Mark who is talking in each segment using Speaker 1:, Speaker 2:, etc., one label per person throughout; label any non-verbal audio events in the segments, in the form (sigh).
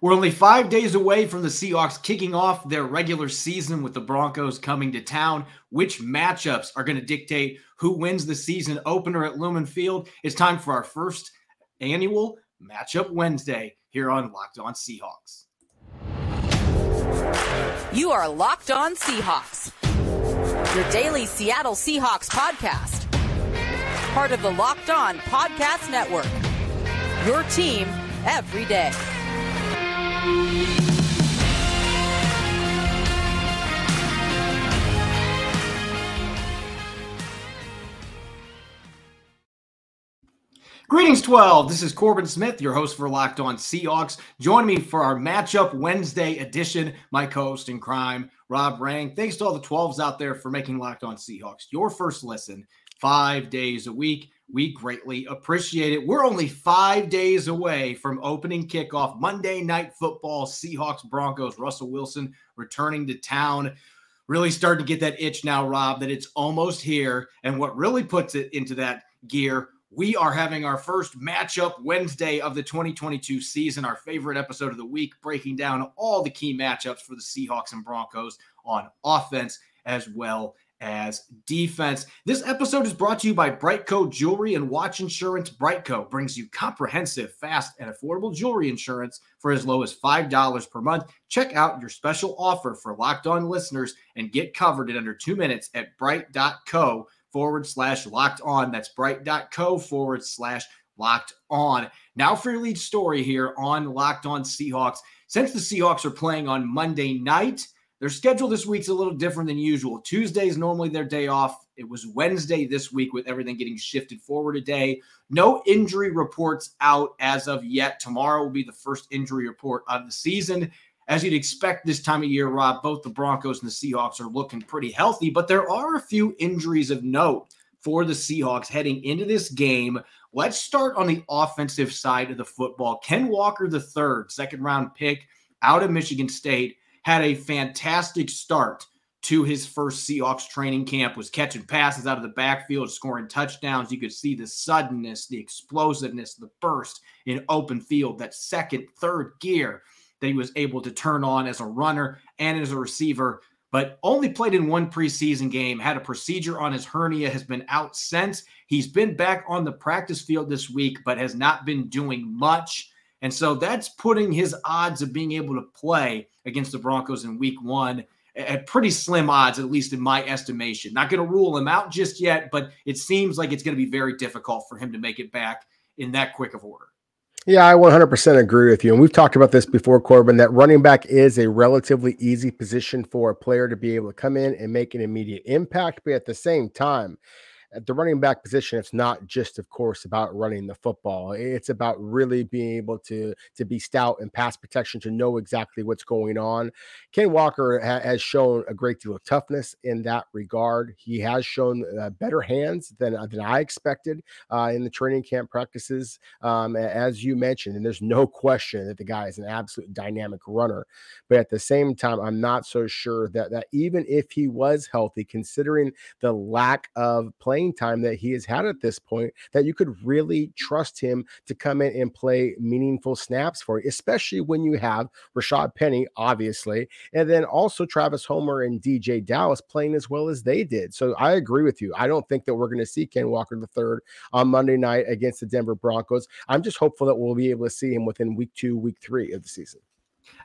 Speaker 1: We're only five days away from the Seahawks kicking off their regular season with the Broncos coming to town. Which matchups are going to dictate who wins the season opener at Lumen Field? It's time for our first annual Matchup Wednesday here on Locked On Seahawks.
Speaker 2: You are Locked On Seahawks, your daily Seattle Seahawks podcast, part of the Locked On Podcast Network. Your team every day.
Speaker 1: Greetings, 12. This is Corbin Smith, your host for Locked On Seahawks. Join me for our Matchup Wednesday edition. My co host in crime, Rob Rang. Thanks to all the 12s out there for making Locked On Seahawks your first listen five days a week. We greatly appreciate it. We're only five days away from opening kickoff Monday Night Football, Seahawks Broncos. Russell Wilson returning to town. Really starting to get that itch now, Rob, that it's almost here. And what really puts it into that gear, we are having our first matchup Wednesday of the 2022 season, our favorite episode of the week, breaking down all the key matchups for the Seahawks and Broncos on offense as well as defense. This episode is brought to you by BriteCo Jewelry and Watch Insurance. BriteCo brings you comprehensive, fast, and affordable jewelry insurance for as low as $5 per month. Check out your special offer for locked on listeners and get covered in under two minutes at brite.co forward slash locked on. That's brite.co forward slash locked on. Now for your lead story here on Locked On Seahawks. Since the Seahawks are playing on Monday night, their schedule this week's a little different than usual. Tuesday is normally their day off. It was Wednesday this week with everything getting shifted forward a day. No injury reports out as of yet. Tomorrow will be the first injury report of the season. As you'd expect this time of year, Rob, both the Broncos and the Seahawks are looking pretty healthy, but there are a few injuries of note for the Seahawks heading into this game. Let's start on the offensive side of the football. Ken Walker, the third, second round pick out of Michigan State had a fantastic start to his first Seahawks training camp, was catching passes out of the backfield, scoring touchdowns. You could see the suddenness, the explosiveness, the burst in open field, that second, third gear that he was able to turn on as a runner and as a receiver. But only played in one preseason game, had a procedure on his hernia, has been out since. He's been back on the practice field this week, but has not been doing much. And so that's putting his odds of being able to play against the Broncos in week one at pretty slim odds, at least in my estimation. Not going to rule him out just yet, but it seems like it's going to be very difficult for him to make it back in that quick of order.
Speaker 3: Yeah, I 100% agree with you. And we've talked about this before, Corbin, that running back is a relatively easy position for a player to be able to come in and make an immediate impact. But at the same time, at the running back position, it's not just, of course, about running the football. It's about really being able to to be stout and pass protection to know exactly what's going on. Ken Walker ha- has shown a great deal of toughness in that regard. He has shown uh, better hands than uh, than I expected uh, in the training camp practices, um, as you mentioned. And there's no question that the guy is an absolute dynamic runner. But at the same time, I'm not so sure that that even if he was healthy, considering the lack of playing playing time that he has had at this point that you could really trust him to come in and play meaningful snaps for you, especially when you have Rashad Penny, obviously, and then also Travis Homer and DeeJay Dallas playing as well as they did. So I agree with you. I don't think that we're going to see Ken Walker the third on Monday night against the Denver Broncos. I'm just hopeful that we'll be able to see him within week two, week three of the season.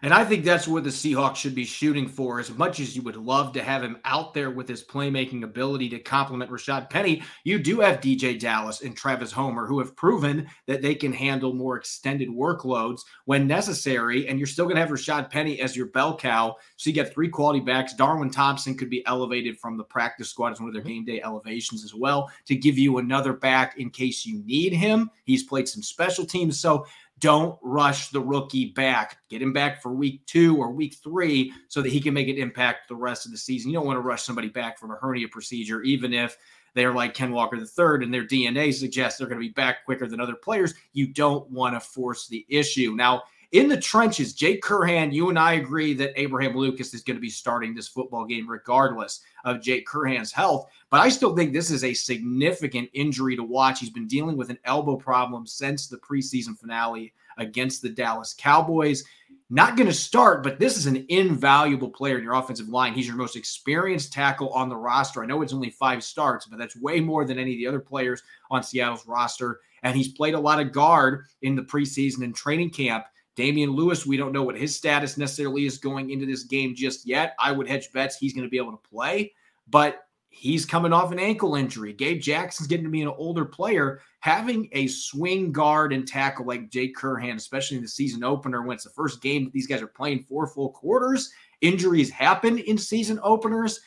Speaker 1: And I think that's what the Seahawks should be shooting for. As much as you would love to have him out there with his playmaking ability to complement Rashad Penny, you do have DeeJay Dallas and Travis Homer who have proven that they can handle more extended workloads when necessary. And you're still going to have Rashad Penny as your bell cow. So you get three quality backs. Darwin Thompson could be elevated from the practice squad as one of their mm-hmm. game day elevations as well to give you another back in case you need him. He's played some special teams. So don't rush the rookie back. Get him back for week two or week three so that he can make an impact the rest of the season. You don't want to rush somebody back from a hernia procedure, even if they're like Ken Walker III and their DNA suggests they're going to be back quicker than other players. You don't want to force the issue. Now, in the trenches, Jake Curhan, you and I agree that Abraham Lucas is going to be starting this football game regardless of Jake Curhan's health. But I still think this is a significant injury to watch. He's been dealing with an elbow problem since the preseason finale against the Dallas Cowboys. not going to start, but this is an invaluable player in your offensive line. He's your most experienced tackle on the roster. I know it's only five starts, but that's way more than any of the other players on Seattle's roster. And he's played a lot of guard in the preseason and training camp. Damien Lewis, we don't know what his status necessarily is going into this game just yet. I would hedge bets he's going to be able to play, but he's coming off an ankle injury. Gabe Jackson's getting to be an older player. Having a swing guard and tackle like Jake Curhan, especially in the season opener when it's the first game that these guys are playing four full quarters, injuries happen in season openers.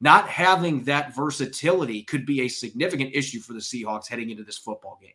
Speaker 1: Not having that versatility could be a significant issue for the Seahawks heading into this football game.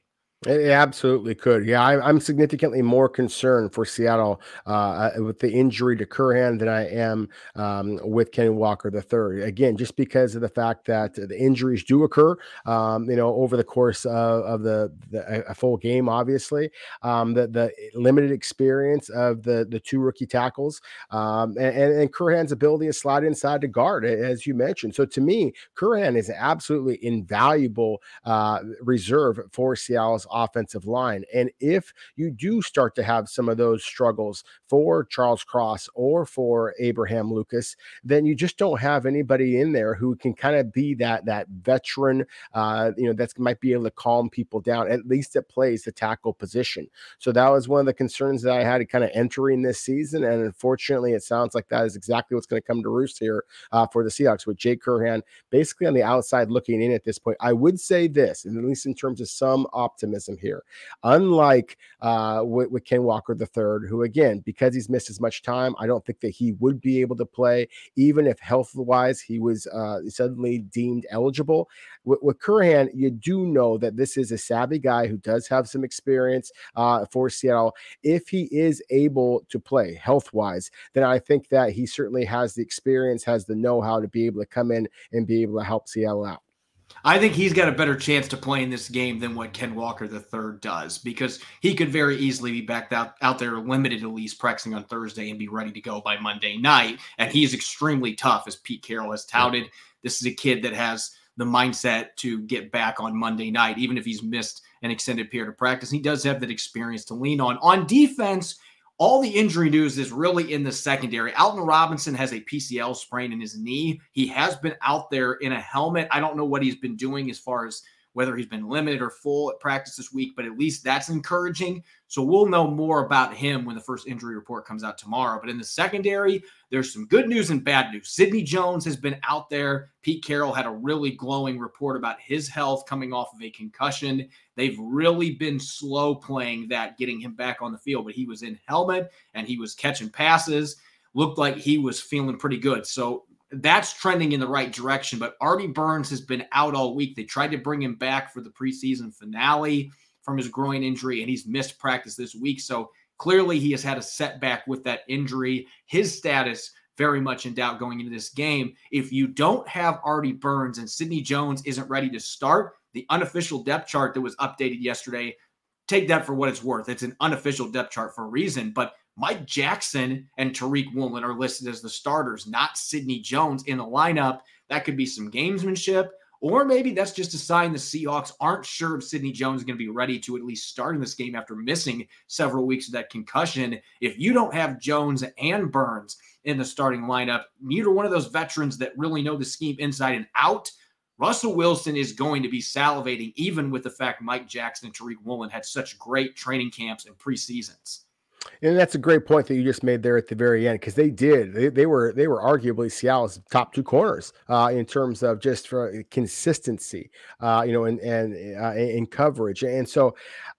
Speaker 3: It absolutely could. Yeah, I, am significantly more concerned for Seattle uh, uh, with the injury to Curhan than I am um, with Kenny Walker the third. Again, just because of the fact that the injuries do occur, um, you know, over the course of, of the, the, a full game. Obviously, um, the the limited experience of the the two rookie tackles, um, and, and, and Curhan's ability to slide inside to guard, as you mentioned. So to me, Curhan is absolutely invaluable uh, reserve for Seattle's offensive line. And if you do start to have some of those struggles for Charles Cross or for Abraham Lucas, then you just don't have anybody in there who can kind of be that that veteran, uh, you know, that might be able to calm people down. At least it plays the tackle position. So that was one of the concerns that I had kind of entering this season, and unfortunately, it sounds like that is exactly what's going to come to roost here uh, for the Seahawks with Jake Curhan basically on the outside looking in at this point. I would say this, and at least in terms of some optimism optimism here. Unlike uh, with, with Ken Walker III, who again, because he's missed as much time, I don't think that he would be able to play, even if health wise he was uh, suddenly deemed eligible. With, with Curhan, you do know that this is a savvy guy who does have some experience uh, for Seattle. If he is able to play health wise, then I think that he certainly has the experience, has the know how to be able to come in and be able to help Seattle out.
Speaker 1: I think he's got a better chance to play in this game than what Ken Walker III does because he could very easily be back out, out there limited at least practicing on Thursday and be ready to go by Monday night. And he's extremely tough, as Pete Carroll has touted. This is a kid that has the mindset to get back on Monday night, even if he's missed an extended period of practice. He does have that experience to lean on. On defense, all the injury news is really in the secondary. Alton Robinson has a PCL sprain in his knee. He has been out there in a helmet. I don't know what he's been doing as far as whether he's been limited or full at practice this week, but at least that's encouraging. So we'll know more about him when the first injury report comes out tomorrow. But in the secondary, there's some good news and bad news. Sidney Jones has been out there. Pete Carroll had a really glowing report about his health coming off of a concussion. They've really been slow playing that, getting him back on the field, but he was in helmet and he was catching passes. Looked like he was feeling pretty good. So that's trending in the right direction. But Artie Burns has been out all week. They tried to bring him back for the preseason finale from his groin injury, and he's missed practice this week. So clearly, he has had a setback with that injury. His status very much in doubt going into this game. If you don't have Artie Burns and Sidney Jones isn't ready to start, the unofficial depth chart that was updated yesterday, take that for what it's worth. It's an unofficial depth chart for a reason, but Mike Jackson and Tariq Woolen are listed as the starters, not Sidney Jones in the lineup. That could be some gamesmanship, or maybe that's just a sign the Seahawks aren't sure if Sidney Jones is going to be ready to at least start in this game after missing several weeks of that concussion. If you don't have Jones and Burns in the starting lineup, neither one of those veterans that really know the scheme inside and out, Russell Wilson is going to be salivating, even with the fact Mike Jackson and Tariq Woolen had such great training camps and preseasons.
Speaker 3: And that's a great point that you just made there at the very end because they did. They, they, were they were arguably Seattle's top two corners uh, in terms of just for consistency, uh, you know, and and uh, in coverage. And so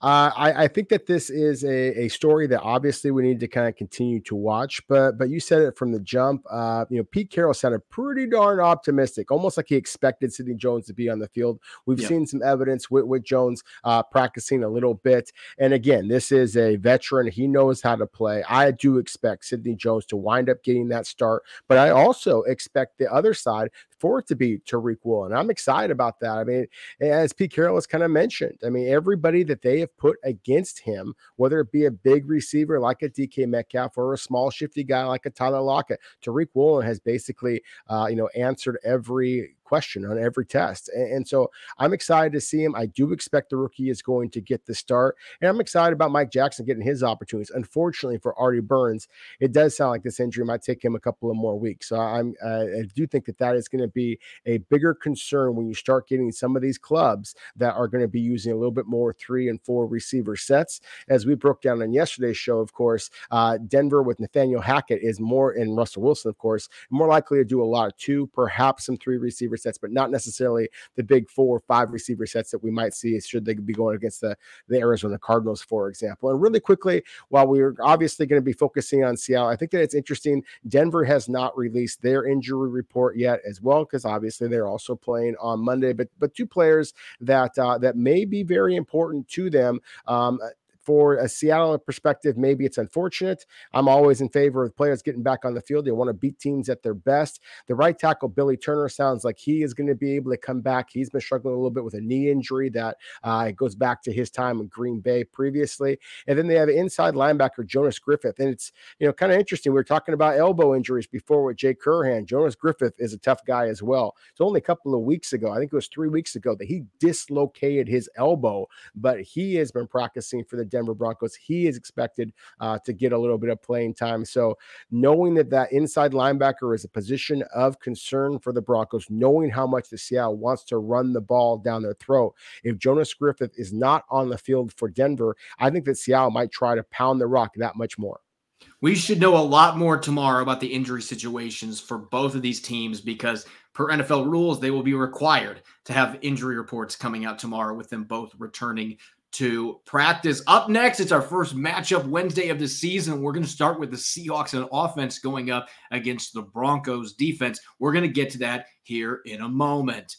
Speaker 3: uh, I, I, think that this is a, a story that obviously we need to kind of continue to watch. But but you said it from the jump. Uh, you know, Pete Carroll sounded pretty darn optimistic, almost like he expected Sidney Jones to be on the field. We've yeah. seen some evidence with, with Jones uh, practicing a little bit. And again, this is a veteran. He knows knows to play. I do expect Sidney Jones to wind up getting that start, but I also expect the other side for it to be Tariq Woolen. I'm excited about that. I mean, as Pete Carroll has kind of mentioned, I mean, everybody that they have put against him, whether it be a big receiver like a DK Metcalf or a small shifty guy like a Tyler Lockett, Tariq Woolen has basically, uh, you know, answered every question on every test. And, and, so I'm excited to see him. I do expect the rookie is going to get the start. And I'm excited about Mike Jackson getting his opportunities. Unfortunately for Artie Burns, it does sound like this injury might take him a couple of more weeks. So I'm uh, I do think that that is going to be a bigger concern when you start getting some of these clubs that are going to be using a little bit more three and four receiver sets. As we broke down on yesterday's show, of course, uh, Denver with Nathaniel Hackett is more, in Russell Wilson, of course, more likely to do a lot of two, perhaps some three receiver sets, but not necessarily the big four or five receiver sets that we might see should they be going against the, the Arizona Cardinals, for example. And really quickly, while we're obviously going to be focusing on Seattle, I think that it's interesting. Denver has not released their injury report yet as well, because obviously they're also playing on Monday. But but two players that uh, that may be very important to them. Um, for a Seattle perspective, maybe it's unfortunate. I'm always in favor of players getting back on the field. They want to beat teams at their best. The right tackle, Billy Turner, sounds like he is going to be able to come back. He's been struggling a little bit with a knee injury that uh, goes back to his time in Green Bay previously. And then they have inside linebacker Jonas Griffith. And it's, you know, kind of interesting. We were talking about elbow injuries before with Jake Curhan. Jonas Griffith is a tough guy as well. It's only a couple of weeks ago, I think it was three weeks ago, that he dislocated his elbow, but he has been practicing for the Denver Broncos. He is expected uh, to get a little bit of playing time. So, knowing that that inside linebacker is a position of concern for the Broncos, knowing how much the Seattle wants to run the ball down their throat, if Jonas Griffith is not on the field for Denver, I think that Seattle might try to pound the rock that much more.
Speaker 1: We should know a lot more tomorrow about the injury situations for both of these teams because per NFL rules, they will be required to have injury reports coming out tomorrow with them both returning to practice. Up next, it's our first matchup Wednesday of the season. We're going to start with the Seahawks and offense going up against the Broncos defense. We're going to get to that here in a moment.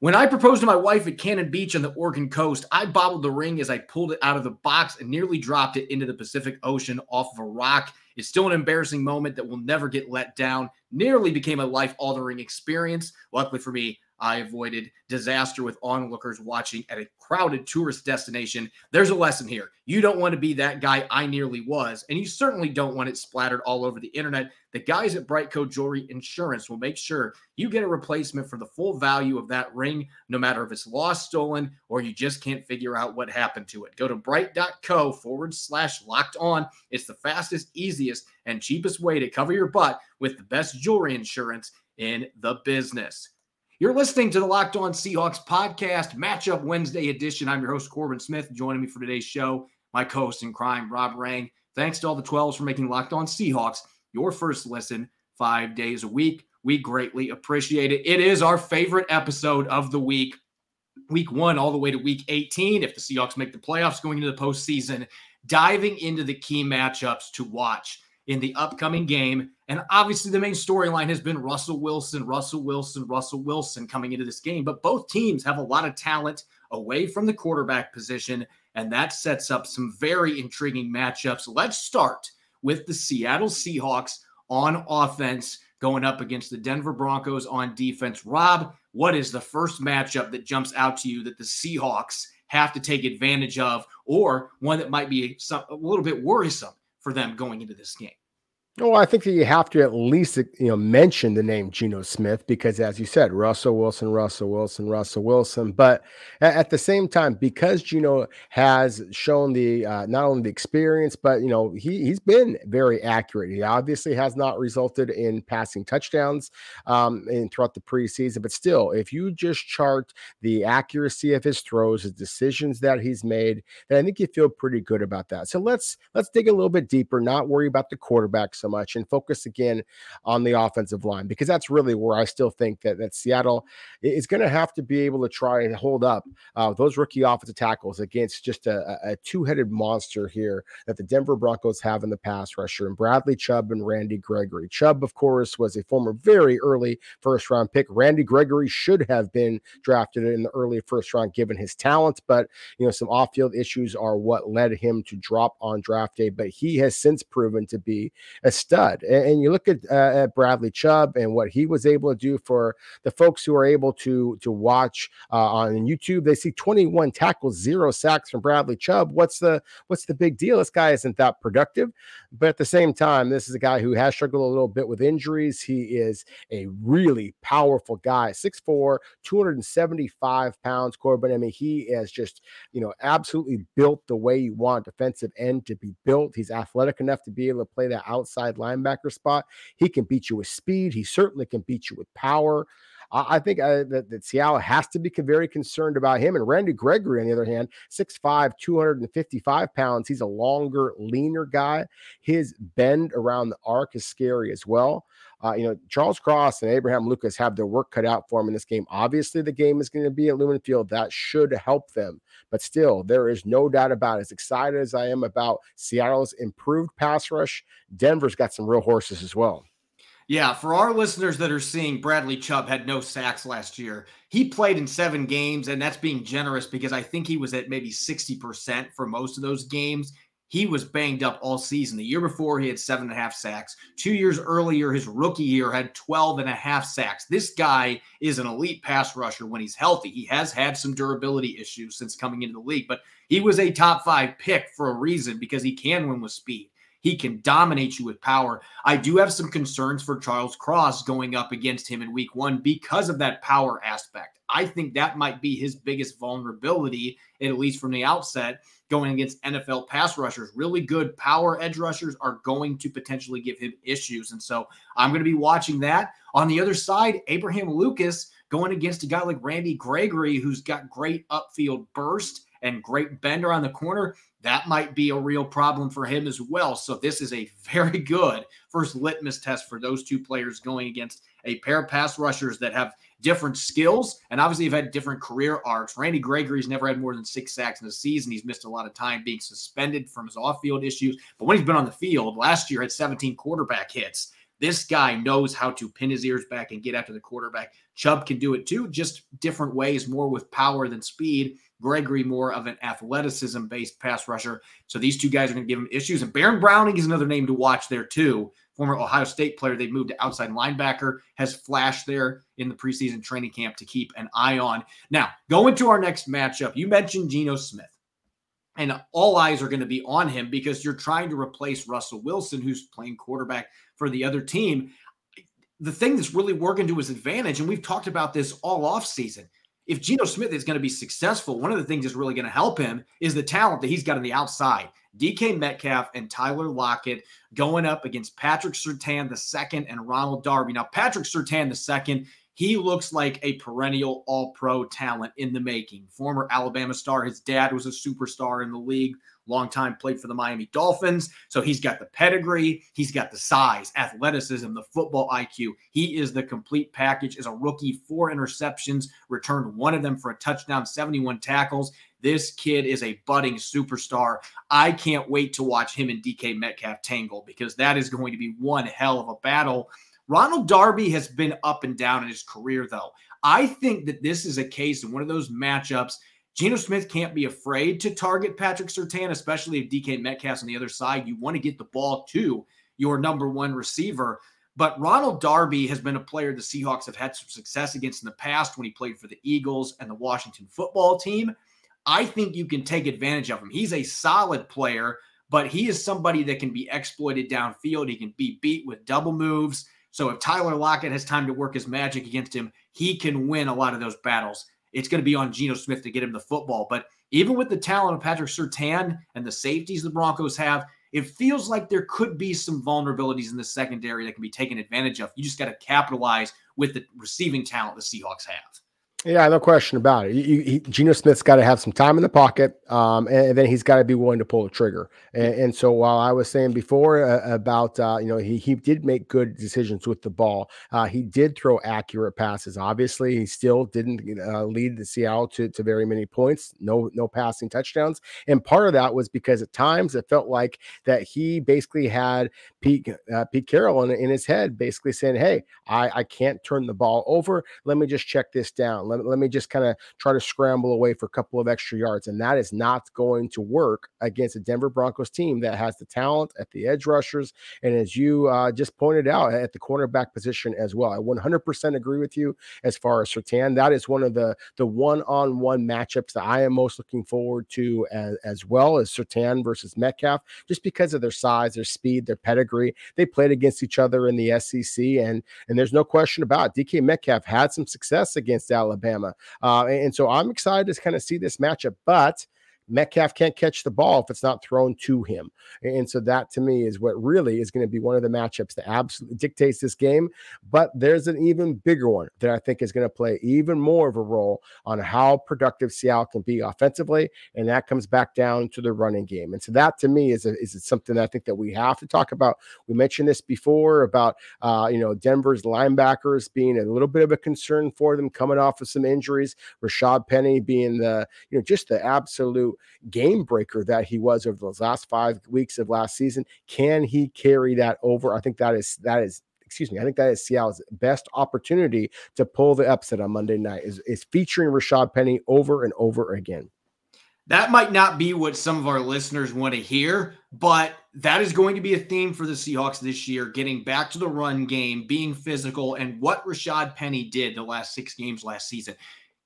Speaker 1: When I proposed to my wife at Cannon Beach on the Oregon coast, I bobbled the ring as I pulled it out of the box and nearly dropped it into the Pacific Ocean off of a rock. It's still an embarrassing moment that will never get let down. Nearly became a life altering experience. Luckily for me, I avoided disaster with onlookers watching at a crowded tourist destination. There's a lesson here. You don't want to be that guy I nearly was, and you certainly don't want it splattered all over the internet. The guys at BriteCo Jewelry Insurance will make sure you get a replacement for the full value of that ring, no matter if it's lost, stolen, or you just can't figure out what happened to it. Go to brite.co forward slash locked on. It's the fastest, easiest, and cheapest way to cover your butt with the best jewelry insurance in the business. You're listening to the Locked On Seahawks podcast, Matchup Wednesday edition. I'm your host, Corbin Smith. Joining me for today's show, my co host in crime, Rob Rang. Thanks to all the 12s for making Locked On Seahawks your first listen five days a week. We greatly appreciate it. It is our favorite episode of the week, week one all the way to week 18. If the Seahawks make the playoffs going into the postseason, diving into the key matchups to watch in the upcoming game. And obviously, the main storyline has been Russell Wilson, Russell Wilson, Russell Wilson coming into this game. But both teams have a lot of talent away from the quarterback position, and that sets up some very intriguing matchups. Let's start with the Seattle Seahawks on offense going up against the Denver Broncos on defense. Rob, what is the first matchup that jumps out to you that the Seahawks have to take advantage of, or one that might be a little bit worrisome for them going into this game.
Speaker 3: Well, I think that you have to at least you know mention the name Geno Smith because, as you said, Russell Wilson, Russell Wilson, Russell Wilson. But at the same time, because Geno has shown the uh, not only the experience, but you know he he's been very accurate. He obviously has not resulted in passing touchdowns um, in throughout the preseason, but still, if you just chart the accuracy of his throws, his decisions that he's made, then I think you feel pretty good about that. So let's let's dig a little bit deeper, not worry about the quarterbacks so much and focus again on the offensive line because that's really where I still think that, that Seattle is going to have to be able to try and hold up uh, those rookie offensive tackles against just a, a two headed monster here that the Denver Broncos have in the pass rusher and Bradley Chubb and Randy Gregory. Chubb, of course, was a former very early first round pick. Randy Gregory should have been drafted in the early first round given his talent, but you know, some off field issues are what led him to drop on draft day. But he has since proven to be a stud. And, and you look at, uh, at Bradley Chubb and what he was able to do for the folks who are able to to watch uh, on YouTube. They see 21 tackles, zero sacks from Bradley Chubb. What's the what's the big deal? This guy isn't that productive, but at the same time, this is a guy who has struggled a little bit with injuries. He is a really powerful guy, 6'4, 275 pounds. Corbin, I mean, he is just you know absolutely built the way you want defensive end to be built. He's athletic enough to be able to play that outside linebacker spot. He can beat you with speed. He certainly can beat you with power. I think uh, that, that, Seattle has to be very concerned about him. And Randy Gregory, on the other hand, 6'5, 255 pounds. He's a longer, leaner guy. His bend around the arc is scary as well. Uh, you know, Charles Cross and Abraham Lucas have their work cut out for them in this game. Obviously, the game is going to be at Lumen Field. That should help them. But still, there is no doubt about it. As excited as I am about Seattle's improved pass rush, Denver's got some real horses as well.
Speaker 1: Yeah, for our listeners that are seeing Bradley Chubb had no sacks last year. He played in seven games, and that's being generous because I think he was at maybe 60% for most of those games. He was banged up all season. The year before, he had seven and a half sacks. Two years earlier, his rookie year had 12 and a half sacks. This guy is an elite pass rusher when he's healthy. He has had some durability issues since coming into the league, but he was a top five pick for a reason because he can win with speed. He can dominate you with power. I do have some concerns for Charles Cross going up against him in week one because of that power aspect. I think that might be his biggest vulnerability, at least from the outset, going against NFL pass rushers. Really good power edge rushers are going to potentially give him issues. And so I'm going to be watching that. On the other side, Abraham Lucas going against a guy like Randy Gregory, who's got great upfield burst and great bender on the corner that might be a real problem for him as well. So this is a very good first litmus test for those two players going against a pair of pass rushers that have different skills and obviously have had different career arcs. Randy Gregory's never had more than six sacks in a season. He's missed a lot of time being suspended from his off-field issues. But when he's been on the field, last year had 17 quarterback hits. This guy knows how to pin his ears back and get after the quarterback. Chubb can do it too, just different ways, more with power than speed. Gregory more of an athleticism based pass rusher. So these two guys are going to give him issues. And Baron Browning is another name to watch there too. Former Ohio State player, they moved to outside linebacker, has flashed there in the preseason training camp to keep an eye on. Now, going to our next matchup, you mentioned Geno Smith. And all eyes are going to be on him because you're trying to replace Russell Wilson, who's playing quarterback for the other team. The thing that's really working to his advantage, and we've talked about this all off season, if Geno Smith is going to be successful, one of the things that's really going to help him is the talent that he's got on the outside. DK Metcalf and Tyler Lockett going up against Patrick Surtain II and Ronald Darby. Now, Patrick Surtain II, he looks like a perennial all pro talent in the making. Former Alabama star. His dad was a superstar in the league long time played for the Miami Dolphins. So he's got the pedigree, he's got the size, athleticism, the football IQ. He is the complete package. As a rookie, four interceptions, returned one of them for a touchdown, 71 tackles. This kid is a budding superstar. I can't wait to watch him and DK Metcalf tangle because that is going to be one hell of a battle. Ronald Darby has been up and down in his career, though. I think that this is a case in one of those matchups Geno Smith can't be afraid to target Patrick Surtain, especially if DK Metcalf's on the other side. You want to get the ball to your number one receiver. But Ronald Darby has been a player the Seahawks have had some success against in the past when he played for the Eagles and the Washington football team. I think you can take advantage of him. He's a solid player, but he is somebody that can be exploited downfield. He can be beat with double moves. So if Tyler Lockett has time to work his magic against him, he can win a lot of those battles it's going to be on Geno Smith to get him the football. But even with the talent of Patrick Surtain and the safeties the Broncos have, it feels like there could be some vulnerabilities in the secondary that can be taken advantage of. You just got to capitalize with the receiving talent the Seahawks have.
Speaker 3: Yeah, no question about it. He, he, Geno Smith's got to have some time in the pocket, um, and, and, then he's got to be willing to pull the trigger. And, and so, while I was saying before uh, about uh, you know he he did make good decisions with the ball, uh, he did throw accurate passes. Obviously, he still didn't uh, lead the Seattle to, to very many points. No no passing touchdowns, and part of that was because at times it felt like that he basically had Pete uh, Pete Carroll in, in his head, basically saying, "Hey, I I can't turn the ball over. Let me just check this down." Let, let me just kind of try to scramble away for a couple of extra yards. And that is not going to work against a Denver Broncos team that has the talent at the edge rushers. And as you uh, just pointed out, at the cornerback position as well. I 100% agree with you as far as Surtain. That is one of the, the one on one matchups that I am most looking forward to as, as well as Surtain versus Metcalf, just because of their size, their speed, their pedigree. They played against each other in the SEC, and, and there's no question about it. DK Metcalf had some success against Alabama. Uh, and, and so I'm excited to kind of see this matchup, but Metcalf can't catch the ball if it's not thrown to him. And so that to me is what really is going to be one of the matchups that absolutely dictates this game. But there's an even bigger one that I think is going to play even more of a role on how productive Seattle can be offensively. And that comes back down to the running game. And so that to me is, a, is something that I think that we have to talk about. We mentioned this before about, uh, you know, Denver's linebackers being a little bit of a concern for them coming off of some injuries. Rashad Penny being the, you know, just the absolute game breaker that he was over those last five weeks of last season. Can he carry that over? I think that is that is excuse me, I think that is Seattle's best opportunity to pull the upset on Monday night is, is featuring Rashad Penny over and over again.
Speaker 1: That might not be what some of our listeners want to hear, but that is going to be a theme for the Seahawks this year, getting back to the run game, being physical, and what Rashad Penny did the last six games last season.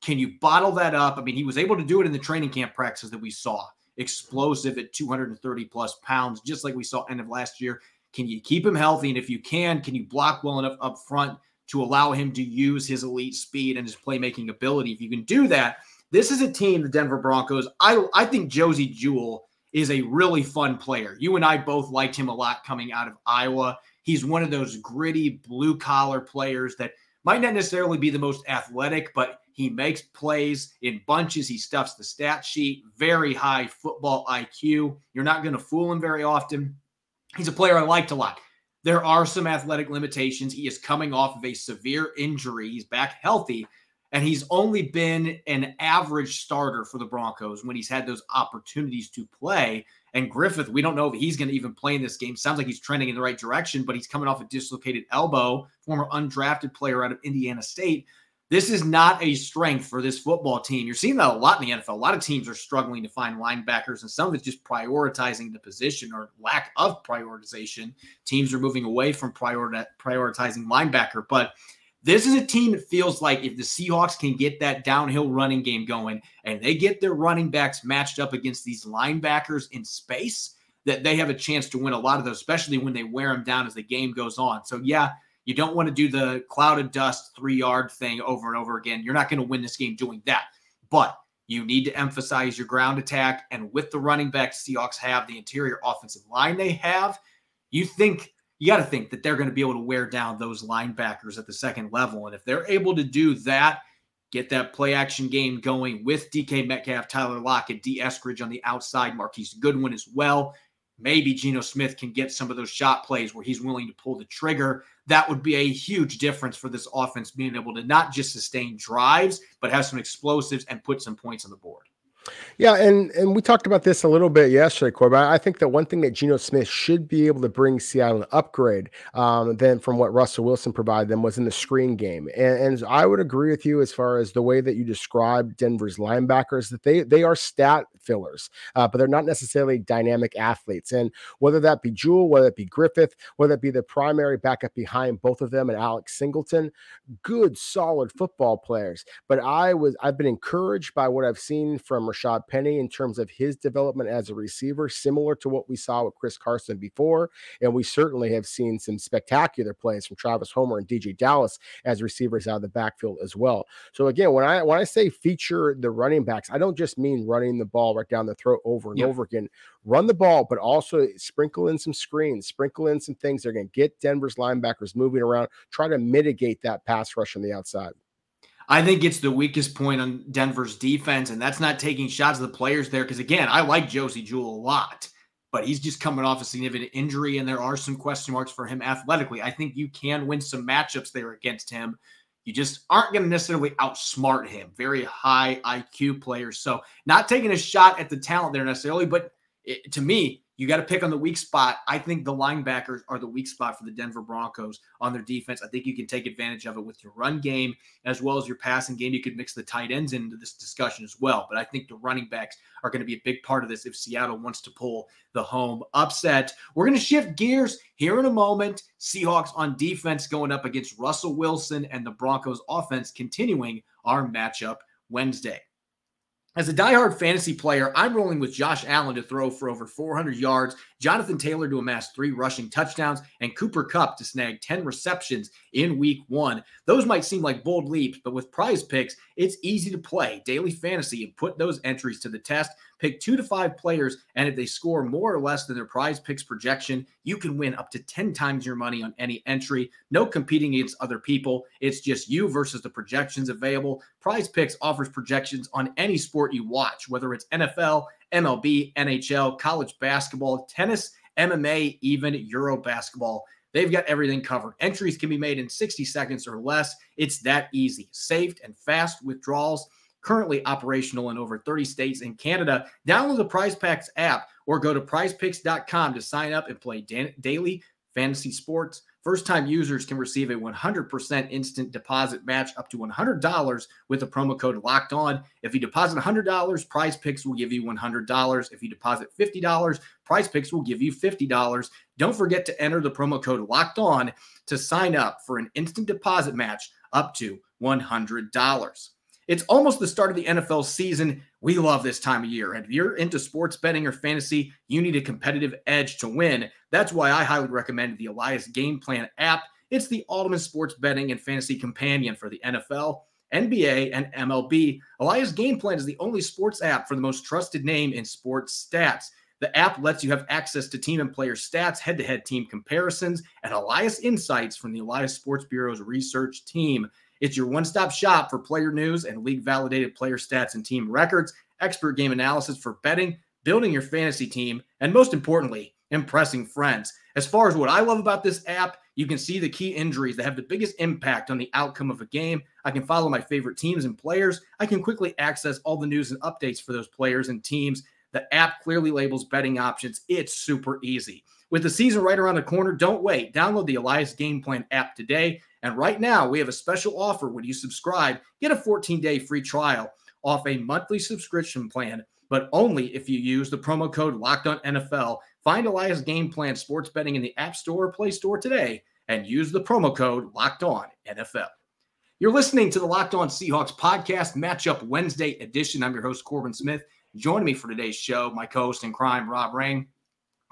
Speaker 1: Can you bottle that up? I mean, he was able to do it in the training camp practices that we saw, explosive at 230 plus pounds, just like we saw end of last year. Can you keep him healthy? And if you can, can you block well enough up front to allow him to use his elite speed and his playmaking ability? If you can do that, this is a team, the Denver Broncos. I, I think Josey Jewell is a really fun player. You and I both liked him a lot coming out of Iowa. He's one of those gritty blue collar players that might not necessarily be the most athletic, but he makes plays in bunches. He stuffs the stat sheet, very high football IQ. You're not going to fool him very often. He's a player I liked a lot. There are some athletic limitations. He is coming off of a severe injury. He's back healthy, and he's only been an average starter for the Broncos when he's had those opportunities to play. And Griffith, we don't know if he's going to even play in this game. Sounds like he's trending in the right direction, but he's coming off a dislocated elbow, former undrafted player out of Indiana State. This is not a strength for this football team. You're seeing that a lot in the NFL. A lot of teams are struggling to find linebackers, and some of it's just prioritizing the position or lack of prioritization. Teams are moving away from priori- prioritizing linebacker. But this is a team that feels like if the Seahawks can get that downhill running game going and they get their running backs matched up against these linebackers in space, that they have a chance to win a lot of those, especially when they wear them down as the game goes on. So, yeah, you don't want to do the cloud of dust three yard thing over and over again. You're not going to win this game doing that. But you need to emphasize your ground attack. And with the running backs Seahawks have, the interior offensive line they have, you think you got to think that they're going to be able to wear down those linebackers at the second level. And if they're able to do that, get that play action game going with DK Metcalf, Tyler Lockett, Dee Eskridge on the outside, Marquise Goodwin as well. Maybe Geno Smith can get some of those shot plays where he's willing to pull the trigger that would be a huge difference for this offense being able to not just sustain drives, but have some explosives and put some points on the board.
Speaker 3: Yeah, and and we talked about this a little bit yesterday, Corbin. I think that one thing that Geno Smith should be able to bring Seattle an upgrade um, than from what Russell Wilson provided them was in the screen game. And, and I would agree with you as far as the way that you described Denver's linebackers that they they are stat fillers, uh, but they're not necessarily dynamic athletes. And whether that be Jewell, whether it be Griffith, whether it be the primary backup behind both of them and Alex Singleton, good solid football players. But I was I've been encouraged by what I've seen from Rashad Penny in terms of his development as a receiver, similar to what we saw with Chris Carson before. And we certainly have seen some spectacular plays from Travis Homer and DeeJay Dallas as receivers out of the backfield as well. So again, when I when I say feature the running backs, I don't just mean running the ball right down the throat over and yeah. over again. Run the ball, but also sprinkle in some screens, sprinkle in some things that are going to get Denver's linebackers moving around, try to mitigate that pass rush on the outside.
Speaker 1: I think it's the weakest point on Denver's defense, and that's not taking shots of the players there. Because again, I like Josey Jewell a lot, but he's just coming off a significant injury, and there are some question marks for him athletically. I think you can win some matchups there against him. You just aren't going to necessarily outsmart him. Very high IQ players, so not taking a shot at the talent there necessarily, but it, to me, You got to pick on the weak spot. I think the linebackers are the weak spot for the Denver Broncos on their defense. I think you can take advantage of it with your run game as well as your passing game. You could mix the tight ends into this discussion as well. But I think the running backs are going to be a big part of this if Seattle wants to pull the home upset. We're going to shift gears here in a moment. Seahawks on defense going up against Russell Wilson and the Broncos offense continuing our matchup Wednesday. As a diehard fantasy player, I'm rolling with Josh Allen to throw for over 400 yards, Jonathan Taylor to amass three rushing touchdowns, and Cooper Kupp to snag 10 receptions in week one. Those might seem like bold leaps, but with PrizePicks, it's easy to play daily fantasy and put those entries to the test. Pick two to five players, and if they score more or less than their PrizePicks projection, you can win up to 10 times your money on any entry. No competing against other people. It's just you versus the projections available. PrizePicks offers projections on any sport you watch, whether it's NFL, MLB, NHL, college basketball, tennis, MMA, even Euro basketball. They've got everything covered. Entries can be made in 60 seconds or less. It's that easy. Safe and fast withdrawals currently operational in over 30 states and Canada. Download the PrizePicks app or go to prizepicks.com to sign up and play da- daily fantasy sports. First time users can receive a 100% instant deposit match up to $100 with the promo code locked on. If you deposit $100, PrizePicks will give you $100. If you deposit $50, PrizePicks will give you $50. Don't forget to enter the promo code locked on to sign up for an instant deposit match up to $100. It's almost the start of the NFL season. We love this time of year. And if you're into sports betting or fantasy, you need a competitive edge to win. That's why I highly recommend the Elias Game Plan app. It's the ultimate sports betting and fantasy companion for the NFL, NBA, and MLB. Elias Game Plan is the only sports app for the most trusted name in sports stats. The app lets you have access to team and player stats, head to head team comparisons, and Elias insights from the Elias Sports Bureau's research team. It's your one stop shop for player news and league validated player stats and team records, expert game analysis for betting, building your fantasy team, and most importantly, impressing friends. As far as what I love about this app, you can see the key injuries that have the biggest impact on the outcome of a game. I can follow my favorite teams and players. I can quickly access all the news and updates for those players and teams. The app clearly labels betting options. It's super easy. With the season right around the corner, don't wait. Download the Elias Game Plan app today. And right now, we have a special offer when you subscribe. Get a 14 day free trial off a monthly subscription plan, but only if you use the promo code Locked On NFL. Find Elias Game Plan Sports Betting in the App Store or Play Store today and use the promo code Locked On NFL. You're listening to the Locked On Seahawks podcast, Matchup Wednesday edition. I'm your host, Corbin Smith. Joining me for today's show, my co host in crime, Rob Rang.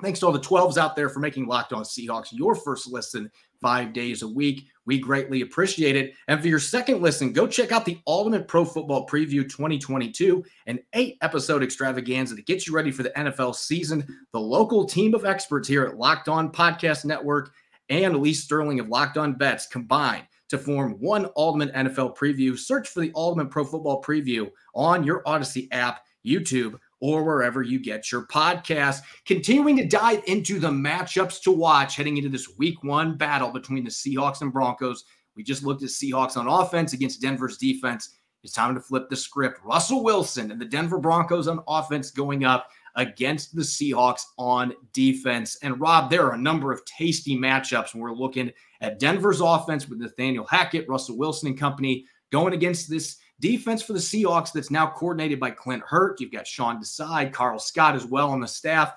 Speaker 1: Thanks to all the 12s out there for making Locked On Seahawks your first listen five days a week. We greatly appreciate it. And for your second listen, go check out the Ultimate Pro Football Preview 2022, an eight episode extravaganza that gets you ready for the NFL season. The local team of experts here at Locked On Podcast Network and Lee Sterling of Locked On Bets combined to form one Ultimate NFL preview. Search for the Ultimate Pro Football Preview on your Odyssey app, YouTube, or wherever you get your podcast. Continuing to dive into the matchups to watch heading into this week one battle between the Seahawks and Broncos. We just looked at Seahawks on offense against Denver's defense. It's time to flip the script. Russell Wilson and the Denver Broncos on offense going up against the Seahawks on defense. And Rob, there are a number of tasty matchups when we're looking at Denver's offense with Nathaniel Hackett, Russell Wilson and company going against this Defense for the Seahawks that's now coordinated by Clint Hurtt. You've got Sean Desai, Karl Scott as well on the staff.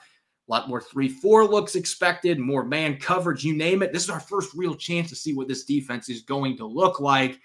Speaker 1: A lot more 3 4 looks expected, more man coverage, you name it. This is our first real chance to see what this defense is going to look like.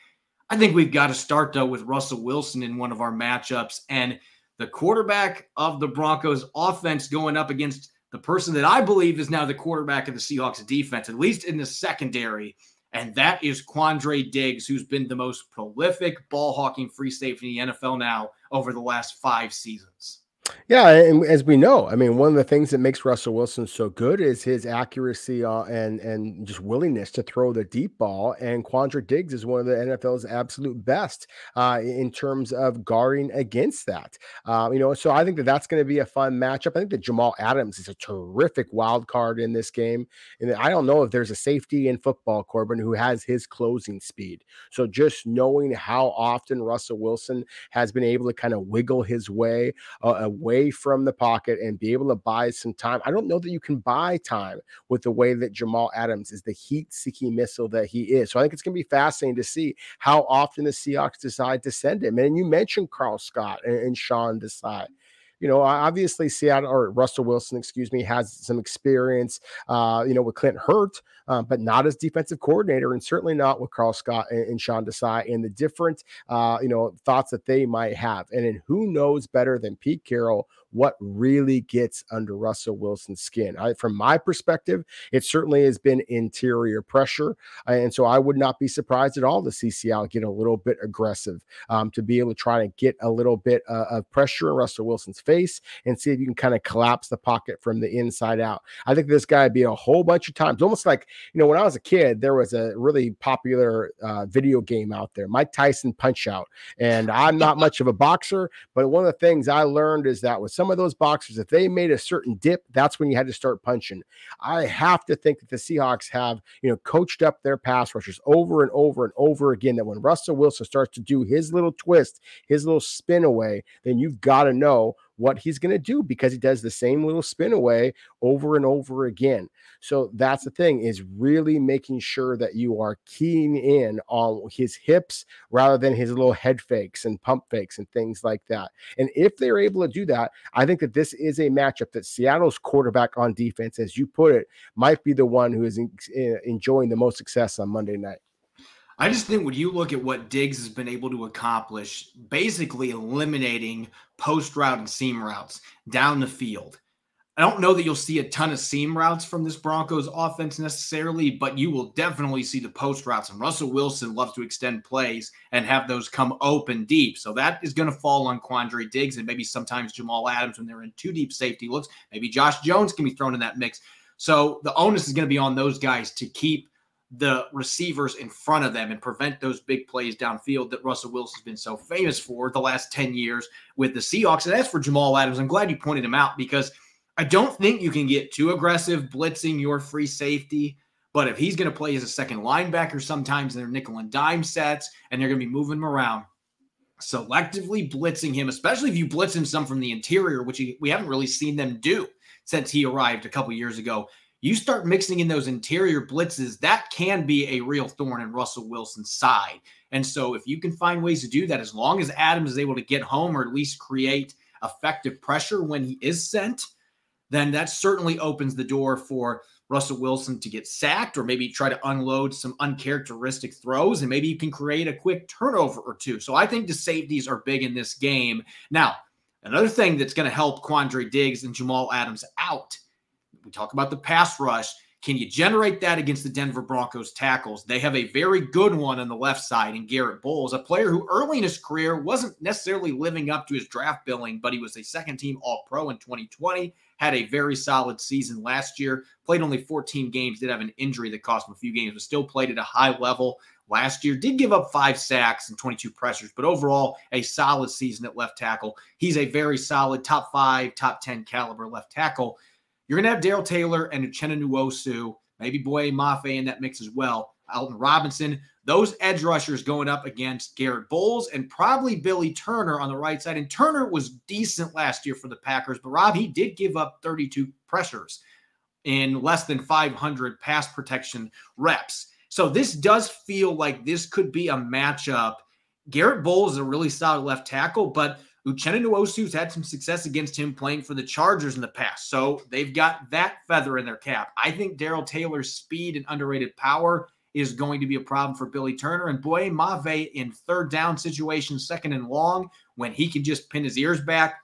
Speaker 1: I think we've got to start, though, with Russell Wilson in one of our matchups. And the quarterback of the Broncos offense going up against the person that I believe is now the quarterback of the Seahawks defense, at least in the secondary and that is Quandre Diggs, who's been the most prolific ball hawking free safety in the NFL now over the last five seasons.
Speaker 3: Yeah, and as we know, I mean, one of the things that makes Russell Wilson so good is his accuracy uh, and and just willingness to throw the deep ball. And Quandre Diggs is one of the NFL's absolute best uh, in terms of guarding against that. Uh, you know, so I think that that's going to be a fun matchup. I think that Jamal Adams is a terrific wild card in this game, and I don't know if there's a safety in football, Corbin, who has his closing speed. So just knowing how often Russell Wilson has been able to kind of wiggle his way uh, away from the pocket and be able to buy some time. I don't know that you can buy time with the way that Jamal Adams is the heat seeking missile that he is. So I think it's going to be fascinating to see how often the Seahawks decide to send him. And you mentioned Karl Scott and, and Sean Desai you know, obviously Seattle or Russell Wilson, excuse me, has some experience, uh, you know, with Clint Hurtt, uh, but not as defensive coordinator, and certainly not with Karl Scott and, and Sean Desai, and the different, uh, you know, thoughts that they might have. And then who knows better than Pete Carroll what really gets under Russell Wilson's skin. I, from my perspective, it certainly has been interior pressure. Uh, and so I would not be surprised at all to see Seattle get a little bit aggressive um, to be able to try to get a little bit uh, of pressure in Russell Wilson's face and see if you can kind of collapse the pocket from the inside out. I think this guy would be a whole bunch of times, almost like, you know, when I was a kid, there was a really popular uh, video game out there, Mike Tyson Punch Out. And I'm not much of a boxer, but one of the things I learned is that with some of those boxers, if they made a certain dip, that's when you had to start punching. I have to think that the Seahawks have, you know, coached up their pass rushers over and over and over again. That when Russell Wilson starts to do his little twist, his little spin away, then you've got to know what he's going to do because he does the same little spin away over and over again. So that's the thing is really making sure that you are keying in on his hips rather than his little head fakes and pump fakes and things like that. And if they're able to do that, I think that this is a matchup that Seattle's quarterback on defense, as you put it, might be the one who is eh, enjoying the most success on Monday night.
Speaker 1: I just think when you look at what Diggs has been able to accomplish, basically eliminating post route and seam routes down the field. I don't know that you'll see a ton of seam routes from this Broncos offense necessarily, but you will definitely see the post routes. And Russell Wilson loves to extend plays and have those come open deep. So that is going to fall on Quandre Diggs and maybe sometimes Jamal Adams when they're in two deep safety looks. Maybe Josh Jones can be thrown in that mix. So the onus is going to be on those guys to keep the receivers in front of them and prevent those big plays downfield that Russell Wilson's been so famous for the last 10 years with the Seahawks. And as for Jamal Adams, I'm glad you pointed him out because I don't think you can get too aggressive blitzing your free safety. But if he's going to play as a second linebacker, sometimes they're nickel and dime sets and they're going to be moving him around. Selectively blitzing him, especially if you blitz him some from the interior, which he, we haven't really seen them do since he arrived a couple years ago you start mixing in those interior blitzes, that can be a real thorn in Russell Wilson's side. And so, if you can find ways to do that, as long as Adams is able to get home or at least create effective pressure when he is sent, then that certainly opens the door for Russell Wilson to get sacked or maybe try to unload some uncharacteristic throws and maybe you can create a quick turnover or two. So I think the safeties are big in this game. Now, another thing that's going to help Quandre Diggs and Jamal Adams out we talk about the pass rush. Can you generate that against the Denver Broncos tackles? They have a very good one on the left side in Garett Bolles, a player who early in his career wasn't necessarily living up to his draft billing, but he was a second team All Pro in 2020, had a very solid season last year, played only 14 games, did have an injury that cost him a few games, but still played at a high level last year. Did give up five sacks and 22 pressures, but overall, a solid season at left tackle. He's a very solid top five, top 10 caliber left tackle. You're going to have Darrell Taylor and Uchenna Nwosu, maybe Boye Mafe in that mix as well. Alton Robinson, those edge rushers going up against Garett Bolles and probably Billy Turner on the right side. And Turner was decent last year for the Packers, but Rob, he did give up 32 pressures in less than 500 pass protection reps. So this does feel like this could be a matchup. Garett Bolles is a really solid left tackle, but Uchenna Nwosu's had some success against him playing for the Chargers in the past. So they've got that feather in their cap. I think Darrell Taylor's speed and underrated power is going to be a problem for Billy Turner. And Boye Mafe in third down situations, second and long, when he can just pin his ears back,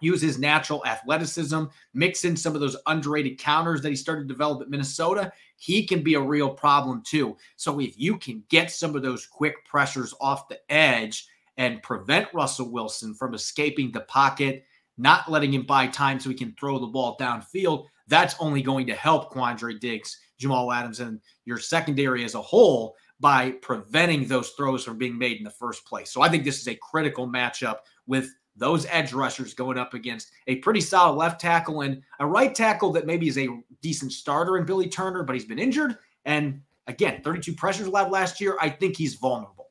Speaker 1: use his natural athleticism, mix in some of those underrated counters that he started to develop at Minnesota, he can be a real problem too. So if you can get some of those quick pressures off the edge, and prevent Russell Wilson from escaping the pocket, not letting him buy time so he can throw the ball downfield, that's only going to help Quandre Diggs, Jamal Adams, and your secondary as a whole by preventing those throws from being made in the first place. So I think this is a critical matchup with those edge rushers going up against a pretty solid left tackle and a right tackle that maybe is a decent starter in Billy Turner, but he's been injured. And again, 32 pressures allowed last year. I think he's vulnerable.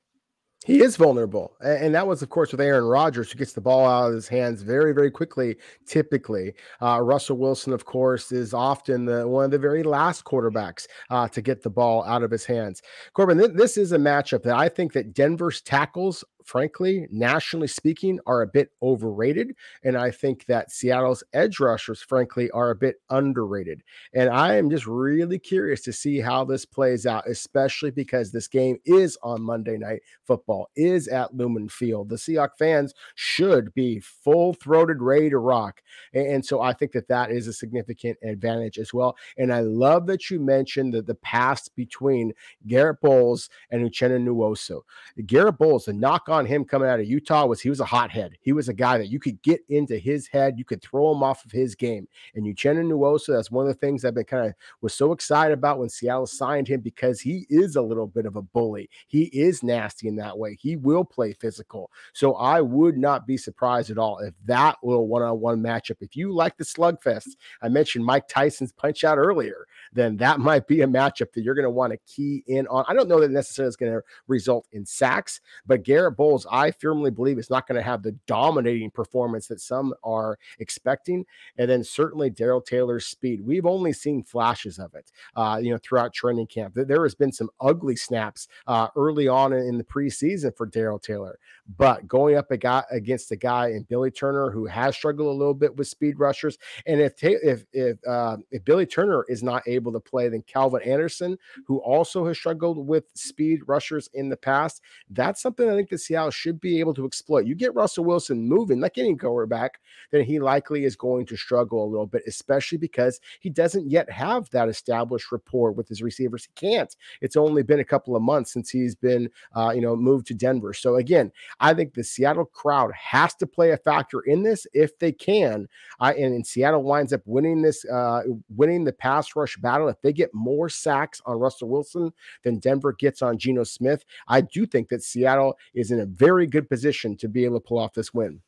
Speaker 3: He is vulnerable. And that was, of course, with Aaron Rodgers, who gets the ball out of his hands very, very quickly, typically. Uh, Russell Wilson, of course, is often the, one of the very last quarterbacks uh, to get the ball out of his hands. Corbin, th- this is a matchup that I think that Denver's tackles frankly, nationally speaking, are a bit overrated. And I think that Seattle's edge rushers, frankly, are a bit underrated. And I am just really curious to see how this plays out, especially because this game is on Monday Night Football, is at Lumen Field. The Seahawks fans should be full throated, ready to rock. And so I think that that is a significant advantage as well. And I love that you mentioned that the past between Garett Bolles and Uchenna Nwosu. Garett Bolles, the knock on him coming out of Utah was he was a hothead. He was a guy that you could get into his head, you could throw him off of his game. And Uchenna Nwosu, that's one of the things I've been kind of was so excited about when Seattle signed him because he is a little bit of a bully. He is nasty in that way. He will play physical. So I would not be surprised at all if that little one-on-one matchup, if you like the slugfest, I mentioned Mike Tyson's punch out earlier, then that (laughs) might be a matchup that you're going to want to key in on. I don't know that necessarily is going to result in sacks, but Garett Bolles, I firmly believe, is not going to have the dominating performance that some are expecting. And then certainly Darrell Taylor's speed. We've only seen flashes of it, uh, you know, throughout training camp. There has been some ugly snaps uh, early on in the preseason for Darrell Taylor, but going up a guy against a guy in Billy Turner who has struggled a little bit with speed rushers, and if if if uh, if Billy Turner is not able to play, than Calvin Anderson, who also has struggled with speed rushers in the past, that's something I think the Seattle should be able to exploit. You get Russell Wilson moving like any quarterback, then he likely is going to struggle a little bit, especially because he doesn't yet have that established rapport with his receivers. He can't. It's only been a couple of months since he's been, uh, you know, moved to Denver. So again, I think the Seattle crowd has to play a factor in this if they can. I and, and Seattle winds up winning this, uh, winning the pass rush battle. If they get more sacks on Russell Wilson than Denver gets on Geno Smith, I do think that Seattle is in a very good position to be able to pull off this win.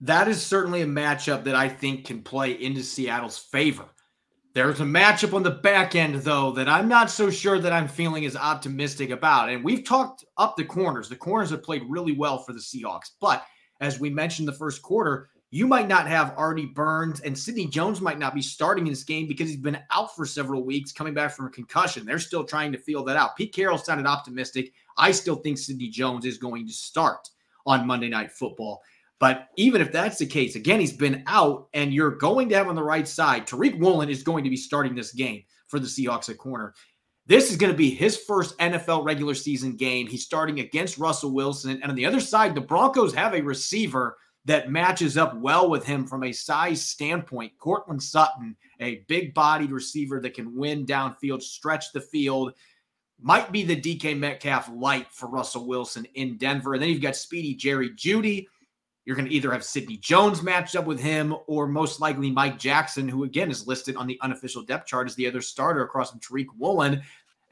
Speaker 1: That is certainly a matchup that I think can play into Seattle's favor. There's a matchup on the back end, though, that I'm not so sure that I'm feeling as optimistic about. And we've talked up the corners. The corners have played really well for the Seahawks. But as we mentioned the first quarter, you might not have Artie Burns and Sidney Jones might not be starting in this game because he's been out for several weeks coming back from a concussion. They're still trying to feel that out. Pete Carroll sounded optimistic. I still think Sidney Jones is going to start on Monday Night Football. But even if that's the case, again, he's been out, and you're going to have on the right side, Tariq Woolen is going to be starting this game for the Seahawks at corner. This is going to be his first NFL regular season game. He's starting against Russell Wilson. And on the other side, the Broncos have a receiver that matches up well with him from a size standpoint. Courtland Sutton, a big bodied receiver that can win downfield, stretch the field might be the DK Metcalf light for Russell Wilson in Denver. And then you've got speedy Jerry Jeudy. You're going to either have Sidney Jones matched up with him or most likely Mike Jackson, who again is listed on the unofficial depth chart as the other starter across from Tariq Woolen.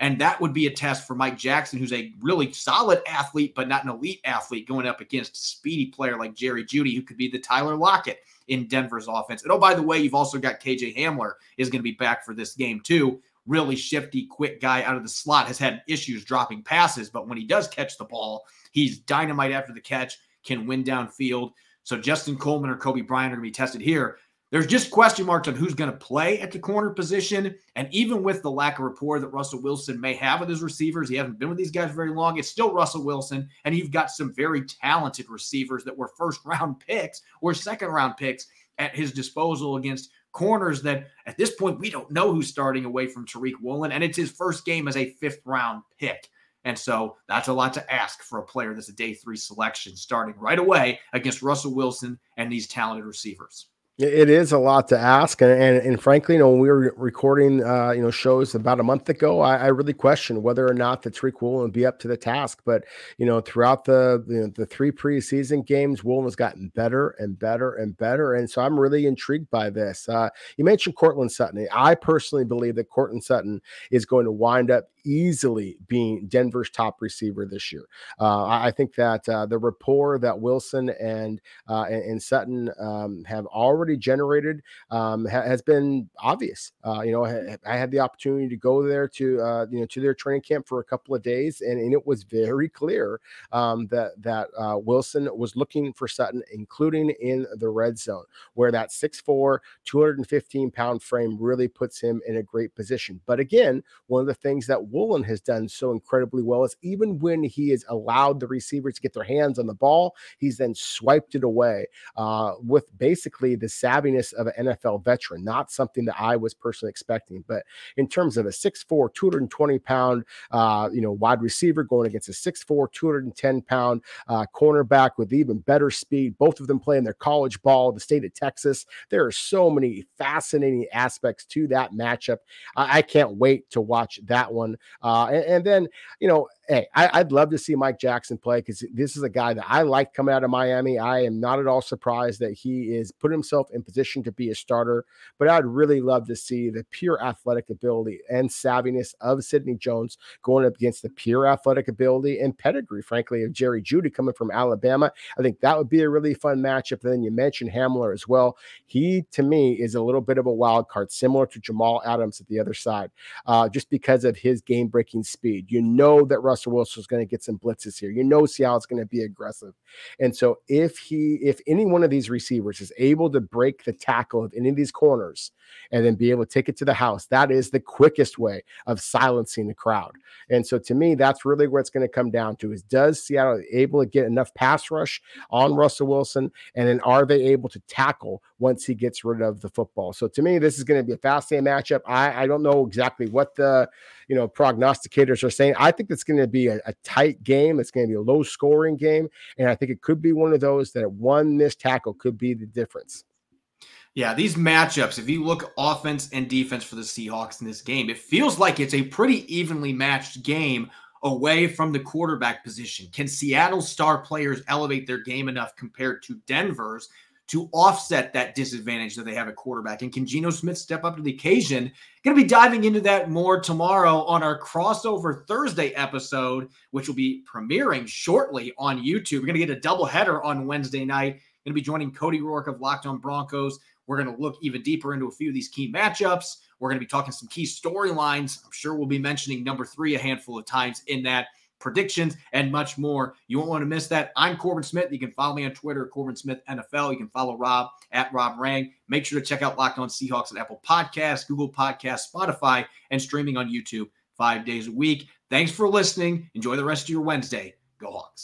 Speaker 1: And that would be a test for Mike Jackson, who's a really solid athlete, but not an elite athlete, going up against a speedy player like Jerry Jeudy, who could be the Tyler Lockett in Denver's offense. And oh, by the way, you've also got KJ Hamler is going to be back for this game too, really shifty, quick guy out of the slot, has had issues dropping passes, but when he does catch the ball, he's dynamite after the catch, can win downfield. So Justin Coleman or Coby Bryant are going to be tested here. There's just question marks on who's going to play at the corner position. And even with the lack of rapport that Russell Wilson may have with his receivers, he hasn't been with these guys very long. It's still Russell Wilson. And you've got some very talented receivers that were first round (laughs) picks or second round picks at his disposal against corners that at this point we don't know who's starting away from Tariq Woolen, and it's his first game as a fifth round pick. And so that's a lot to ask for a player that's a day three selection starting right away against Russell Wilson and these talented receivers.
Speaker 3: It is a lot to ask, and, and, and frankly, you know, when we were recording, uh, you know, shows about a month ago, I, I really questioned whether or not the Tariq Woolen be up to the task. But you know, throughout the you know, the three preseason games, Woolen has gotten better and better and better, and so I'm really intrigued by this. Uh, you mentioned Courtland Sutton. I personally believe that Courtland Sutton is going to wind up easily being Denver's top receiver this year. Uh, I think that uh, the rapport that Wilson and uh, and, and, Sutton um, have already generated um, ha- has been obvious. Uh, you know, I, I, had the opportunity to go there to uh, you know to their training camp for a couple of days, and, and it was very clear um, that that uh, Wilson was looking for Sutton, including in the red zone, where that 6'4", 215 pound frame really puts him in a great position. But again, one of the things that Woolen has done so incredibly well is even when he has allowed the receivers to get their hands on the ball, he's then swiped it away uh, with basically the savviness of an NFL veteran, not something that I was personally expecting. But in terms of a 6'4, 220 pound, uh, you know, wide receiver going against a 6'4, 210 pound uh, cornerback with even better speed, both of them playing their college ball, the state of Texas. There are so many fascinating aspects to that matchup. I, I can't wait to watch that one. Uh, and, and then, you know, hey, I, would love to see Mike Jackson play because this is a guy that I like coming out of Miami. I am not at all surprised that he is put himself in position to be a starter, but I'd really love to see the pure athletic ability and savviness of Sidney Jones going up against the pure athletic ability and pedigree, frankly, of Jerry Jeudy coming from Alabama. I think that would be a really fun matchup. And then you mentioned Hamler as well. He, to me, is a little bit of a wild card, similar to Jamal Adams at the other side, uh, just because of his game breaking speed. You know that Russell Wilson is going to get some blitzes here. You know Seattle's going to be aggressive. And so if he if any one of these receivers is able to break the tackle of any of these corners and then be able to take it to the house, that is the quickest way of silencing the crowd. And so to me, that's really where it's going to come down to is does Seattle able to get enough pass rush on Russell Wilson? And then are they able to tackle once he gets rid of the football? So to me, this is going to be a fascinating matchup. I, I don't know exactly what the you know prognosticators are saying. I think it's going to be a, a tight game. It's going to be a low scoring game, and I think it could be one of those that one missed tackle could be the difference.
Speaker 1: Yeah, these matchups, if you look offense and defense for the Seahawks in this game, it feels like it's a pretty evenly matched game away from the quarterback position. Can Seattle's star players elevate their game enough compared to Denver's to offset that disadvantage that they have at quarterback? And can Geno Smith step up to the occasion? Going to be diving into that more tomorrow on our crossover Thursday episode, which will be premiering shortly on YouTube. We're going to get a double header on Wednesday night. Going to be joining Cody Roark of Locked On Broncos. We're going to look even deeper into a few of these key matchups. We're going to be talking some key storylines. I'm sure we'll be mentioning number three a handful of times in that predictions, and much more. You won't want to miss that. I'm Corbin Smith. You can follow me on Twitter, Corbin Smith NFL. You can follow Rob at Rob Rang. Make sure to check out Locked On Seahawks at Apple Podcasts, Google Podcasts, Spotify, and streaming on YouTube five days a week. Thanks for listening. Enjoy the rest of your Wednesday. Go Hawks.